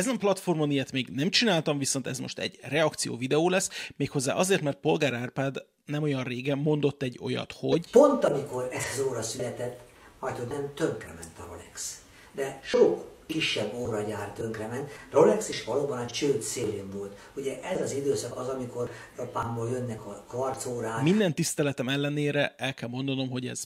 Ezen a platformon ilyet még nem csináltam, viszont ez most egy reakció videó lesz, méghozzá azért, mert Polgár Árpád nem olyan régen mondott egy olyat, hogy... Pont amikor ez az óra született, majd nem tönkrement a Rolex. De sok kisebb óragyár tönkrement. Rolex is valóban a csőd szélén volt. Ugye ez az időszak az, amikor Japánból jönnek a kvarcórák. Minden tiszteletem ellenére el kell mondanom, hogy ez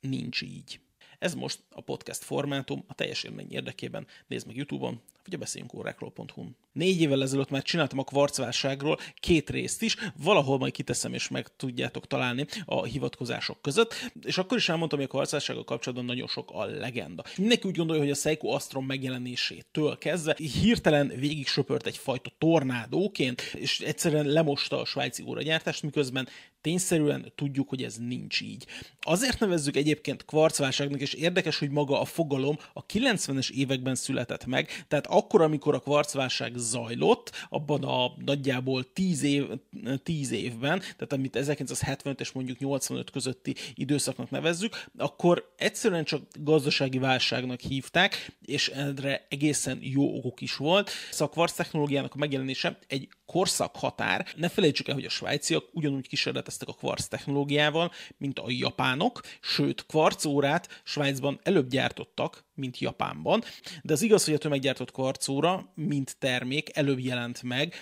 nincs így. Ez most a podcast formátum a teljes élmény érdekében. Nézd meg YouTube-on, vagy a beszéljünk órákról.hu-n. Négy évvel ezelőtt már csináltam a kvarcválságról két részt is, valahol majd kiteszem és meg tudjátok találni a hivatkozások között, és akkor is elmondtam, hogy a kvarcválsággal kapcsolatban nagyon sok a legenda. Mindenki úgy gondolja, hogy a Seiko Astron megjelenésétől kezdve hirtelen végig söpört egyfajta tornádóként, és egyszerűen lemosta a svájci óragyártást, miközben tényszerűen tudjuk, hogy ez nincs így. Azért nevezzük egyébként kvarcválságnak, és érdekes, hogy maga a fogalom a 90-es években született meg, tehát akkor, amikor a kvarcválság zajlott, abban a nagyjából 10, év, 10 évben, tehát amit 1975 és mondjuk 85 közötti időszaknak nevezzük, akkor egyszerűen csak gazdasági válságnak hívták, és erre egészen jó okok is volt. Szóval a kvarc technológiának a megjelenése egy korszakhatár. Ne felejtsük el, hogy a svájciak ugyanúgy kísérleteztek a kvarc technológiával, mint a japánok, sőt, kvarcórát Svájcban előbb gyártottak, mint Japánban. De az igaz, hogy a tömeggyártott kvarcóra, mint termék előbb jelent meg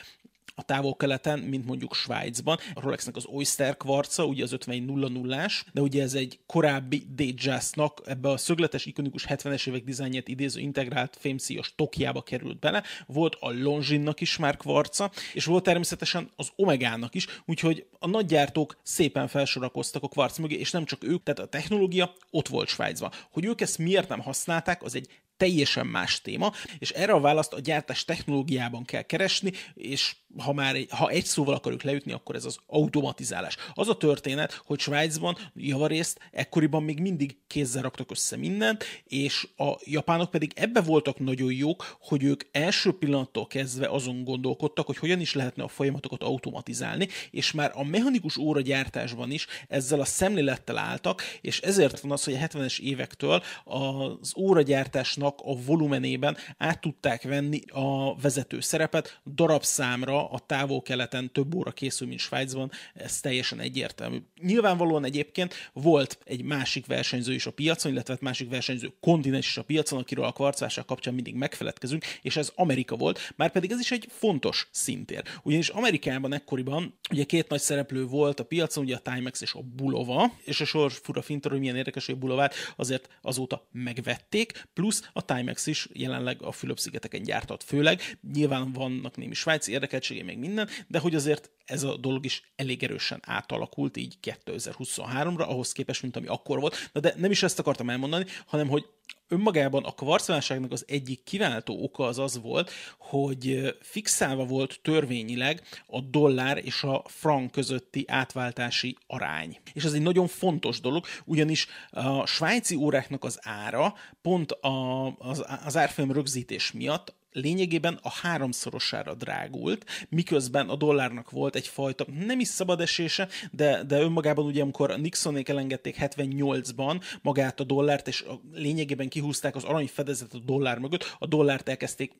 a távol-keleten, mint mondjuk Svájcban. A Rolexnek az Oyster kvarca, ugye az 50-00-ás, de ugye ez egy korábbi Datejust-nak ebbe a szögletes, ikonikus 70-es évek dizájnját idéző integrált fémszíjas tokjába került bele. Volt a Longines-nak is már kvarca, és volt természetesen az Omegának is, úgyhogy a nagygyártók szépen felsorakoztak a kvarc mögé, és nem csak ők, tehát a technológia ott volt Svájcban. Hogy ők ezt miért nem használták, az egy teljesen más téma, és erre a választ a gyártás technológiában kell keresni, és ha már ha egy szóval akarjuk leütni, akkor ez az automatizálás. Az a történet, hogy Svájcban javarészt ekkoriban még mindig kézzel raktak össze mindent, és a japánok pedig ebbe voltak nagyon jók, hogy ők első pillanattól kezdve azon gondolkodtak, hogy hogyan is lehetne a folyamatokat automatizálni, és már a mechanikus óragyártásban is ezzel a szemlélettel álltak, és ezért van az, hogy a 70-es évektől az óragyártásnak a volumenében át tudták venni a vezető szerepet darabszámra a távol-keleten több óra készül, mint Svájcban, ez teljesen egyértelmű. Nyilvánvalóan egyébként volt egy másik versenyző is a piacon, illetve egy másik versenyző kontinens is a piacon, akiről a kvarcválság kapcsán mindig megfeledkezünk, és ez Amerika volt, már pedig ez is egy fontos szintér. Ugyanis Amerikában ekkoriban ugye két nagy szereplő volt a piacon, ugye a Timex és a Bulova, és a sor fura fintor, hogy milyen érdekes, hogy a Bulovát azért azóta megvették, plusz a Timex is jelenleg a Fülöp-szigeteken gyártott főleg. Nyilván vannak némi svájci érdekeltségek, tehetségé, még minden, de hogy azért ez a dolog is elég erősen átalakult így 2023-ra, ahhoz képest, mint ami akkor volt. Na de nem is ezt akartam elmondani, hanem hogy önmagában a kvarcválságnak az egyik kiváltó oka az az volt, hogy fixálva volt törvényileg a dollár és a frank közötti átváltási arány. És ez egy nagyon fontos dolog, ugyanis a svájci óráknak az ára pont a, az, az árfolyam rögzítés miatt lényegében a háromszorosára drágult, miközben a dollárnak volt egyfajta nem is szabad esése, de, de önmagában ugye, amikor Nixonék elengedték 78-ban magát a dollárt, és lényegében kihúzták az arany fedezetet a dollár mögött, a dollárt elkezdték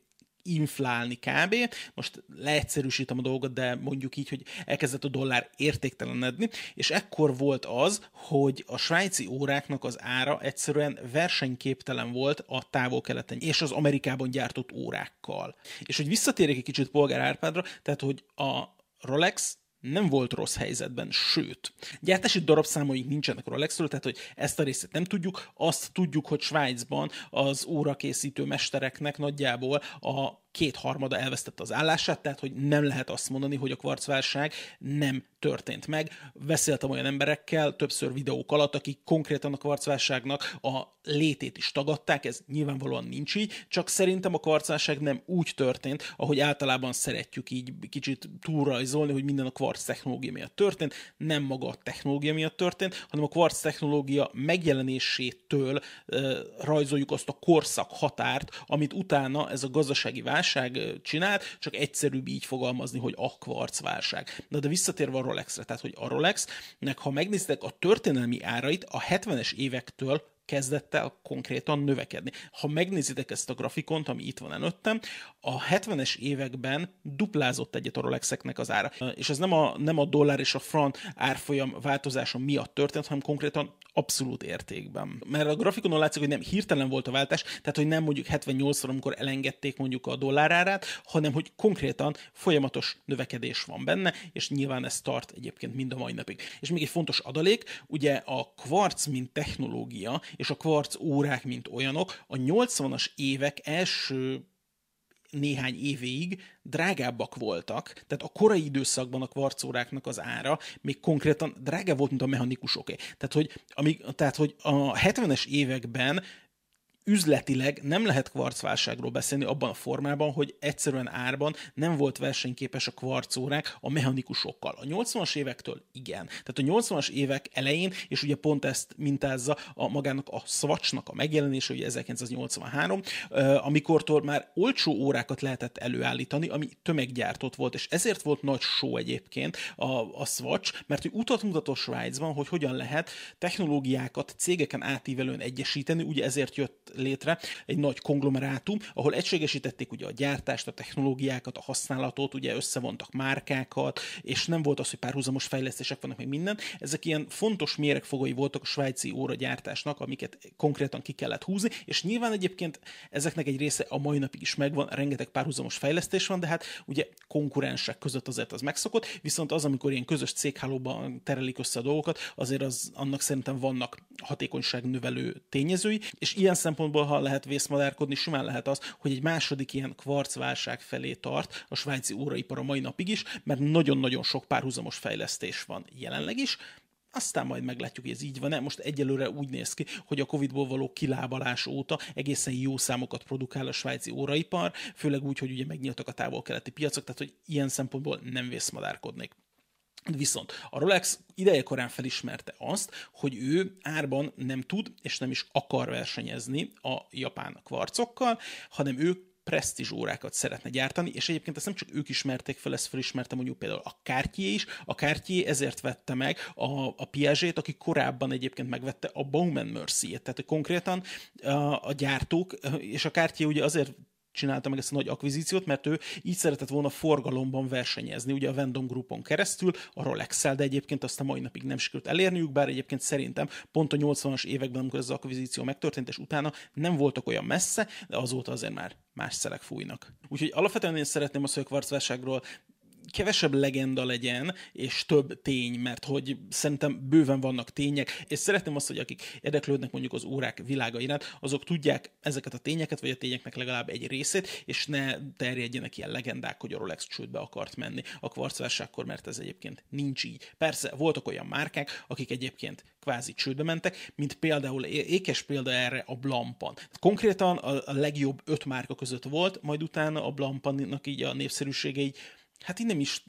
inflálni kb. Most leegyszerűsítem a dolgot, de mondjuk így, hogy elkezdett a dollár értéktelenedni, és ekkor volt az, hogy a svájci óráknak az ára egyszerűen versenyképtelen volt a távol-keleten és az Amerikában gyártott órákkal. És hogy visszatérjek egy kicsit Polgár Árpádra, tehát hogy a Rolex nem volt rossz helyzetben, sőt, gyártási darabszámaink nincsenek Rolexről, tehát hogy ezt a részét nem tudjuk, azt tudjuk, hogy Svájcban az órakészítő mestereknek nagyjából a kétharmada elvesztette az állását, tehát hogy nem lehet azt mondani, hogy a kvarcválság nem történt meg. Beszéltem olyan emberekkel többször videók alatt, akik konkrétan a kvarcválságnak a létét is tagadták, ez nyilvánvalóan nincs így, csak szerintem a kvarcválság nem úgy történt, ahogy általában szeretjük így kicsit túlrajzolni, hogy minden a kvarc technológia miatt történt, nem maga a technológia miatt történt, hanem a kvarc technológia megjelenésétől uh, rajzoljuk azt a korszak határt, amit utána ez a gazdasági válság válság csinált, csak egyszerűbb így fogalmazni, hogy a kvarc válság. Na de visszatérve a Rolexre, tehát hogy a Rolexnek, ha megnéztek a történelmi árait, a 70-es évektől kezdett el konkrétan növekedni. Ha megnézitek ezt a grafikont, ami itt van előttem, a 70-es években duplázott egyet a Rolexeknek az ára. És ez nem a, nem a dollár és a franc árfolyam változása miatt történt, hanem konkrétan abszolút értékben. Mert a grafikonon látszik, hogy nem hirtelen volt a váltás, tehát hogy nem mondjuk 78-szor, amikor elengedték mondjuk a dollárárát, hanem hogy konkrétan folyamatos növekedés van benne, és nyilván ez tart egyébként mind a mai napig. És még egy fontos adalék, ugye a kvarc, mint technológia, és a kvarc órák, mint olyanok, a 80-as évek első néhány évéig drágábbak voltak, tehát a korai időszakban a kvarcóráknak az ára még konkrétan drágább volt, mint a mechanikusoké. Tehát, hogy, amíg, tehát, hogy a 70-es években üzletileg nem lehet kvarcválságról beszélni abban a formában, hogy egyszerűen árban nem volt versenyképes a kvarcórák a mechanikusokkal. A 80-as évektől igen. Tehát a 80-as évek elején, és ugye pont ezt mintázza a magának a Swatchnak a megjelenése, ugye 1983, amikortól már olcsó órákat lehetett előállítani, ami tömeggyártott volt, és ezért volt nagy show egyébként a, a Swatch, mert hogy utat mutató Svájcban, hogy hogyan lehet technológiákat cégeken átívelően egyesíteni, ugye ezért jött létre egy nagy konglomerátum, ahol egységesítették ugye a gyártást, a technológiákat, a használatot, ugye összevontak márkákat, és nem volt az, hogy párhuzamos fejlesztések vannak, meg minden. Ezek ilyen fontos méregfogai voltak a svájci óragyártásnak, amiket konkrétan ki kellett húzni, és nyilván egyébként ezeknek egy része a mai napig is megvan, rengeteg párhuzamos fejlesztés van, de hát ugye konkurensek között azért az megszokott, viszont az, amikor ilyen közös céghálóban terelik össze a dolgokat, azért az annak szerintem vannak hatékonyság növelő tényezői, és ilyen szempontból szempontból, ha lehet vészmadárkodni, simán lehet az, hogy egy második ilyen kvarcválság felé tart a svájci óraipar a mai napig is, mert nagyon-nagyon sok párhuzamos fejlesztés van jelenleg is, aztán majd meglátjuk, hogy ez így van-e. Most egyelőre úgy néz ki, hogy a Covid-ból való kilábalás óta egészen jó számokat produkál a svájci óraipar, főleg úgy, hogy ugye megnyíltak a távol-keleti piacok, tehát hogy ilyen szempontból nem vészmadárkodnék. Viszont a Rolex ideje korán felismerte azt, hogy ő árban nem tud és nem is akar versenyezni a japán kvarcokkal, hanem ő presztízs órákat szeretne gyártani, és egyébként ezt nem csak ők ismerték fel, ezt felismerte mondjuk például a Cartier is, a Cartier ezért vette meg a, a Piaget, aki korábban egyébként megvette a Bowman Mercy-et, tehát konkrétan a, a gyártók, és a Cartier ugye azért csinálta meg ezt a nagy akvizíciót, mert ő így szeretett volna forgalomban versenyezni, ugye a Vendom Groupon keresztül, a rolex de egyébként azt a mai napig nem sikerült elérniük, bár egyébként szerintem pont a 80-as években, amikor ez az akvizíció megtörtént, és utána nem voltak olyan messze, de azóta azért már más szelek fújnak. Úgyhogy alapvetően én szeretném a kvarcválságról kevesebb legenda legyen, és több tény, mert hogy szerintem bőven vannak tények, és szeretném azt, hogy akik érdeklődnek mondjuk az órák világa iránt, azok tudják ezeket a tényeket, vagy a tényeknek legalább egy részét, és ne terjedjenek ilyen legendák, hogy a Rolex csődbe akart menni a kvarcválságkor, mert ez egyébként nincs így. Persze voltak olyan márkák, akik egyébként kvázi csődbe mentek, mint például ékes példa erre a Blampan. Konkrétan a, legjobb öt márka között volt, majd utána a Blampannak így a népszerűsége így hát én nem is,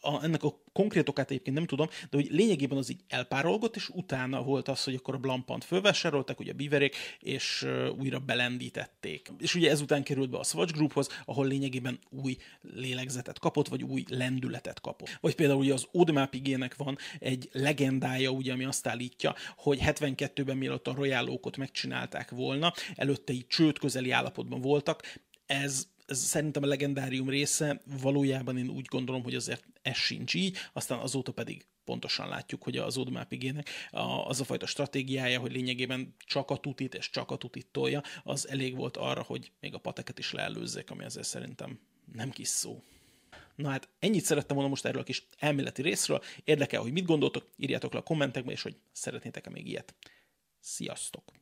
a, ennek a konkrét okát egyébként nem tudom, de hogy lényegében az így elpárolgott, és utána volt az, hogy akkor a Blampant fölvásároltak, ugye a Biverék, és újra belendítették. És ugye ezután került be a Swatch Grouphoz, ahol lényegében új lélegzetet kapott, vagy új lendületet kapott. Vagy például ugye az Audemars Piguet-nek van egy legendája, ugye, ami azt állítja, hogy 72-ben mielőtt a Royal megcsinálták volna, előtte így csőd közeli állapotban voltak, ez ez szerintem a legendárium része, valójában én úgy gondolom, hogy azért ez sincs így, aztán azóta pedig pontosan látjuk, hogy az Audemars Piguet-nek az a fajta stratégiája, hogy lényegében csak a tutit és csak a tutit tolja, az elég volt arra, hogy még a pateket is leelőzzék, ami azért szerintem nem kis szó. Na hát ennyit szerettem volna most erről a kis elméleti részről. Érdekel, hogy mit gondoltok, írjátok le a kommentekbe, és hogy szeretnétek-e még ilyet. Sziasztok!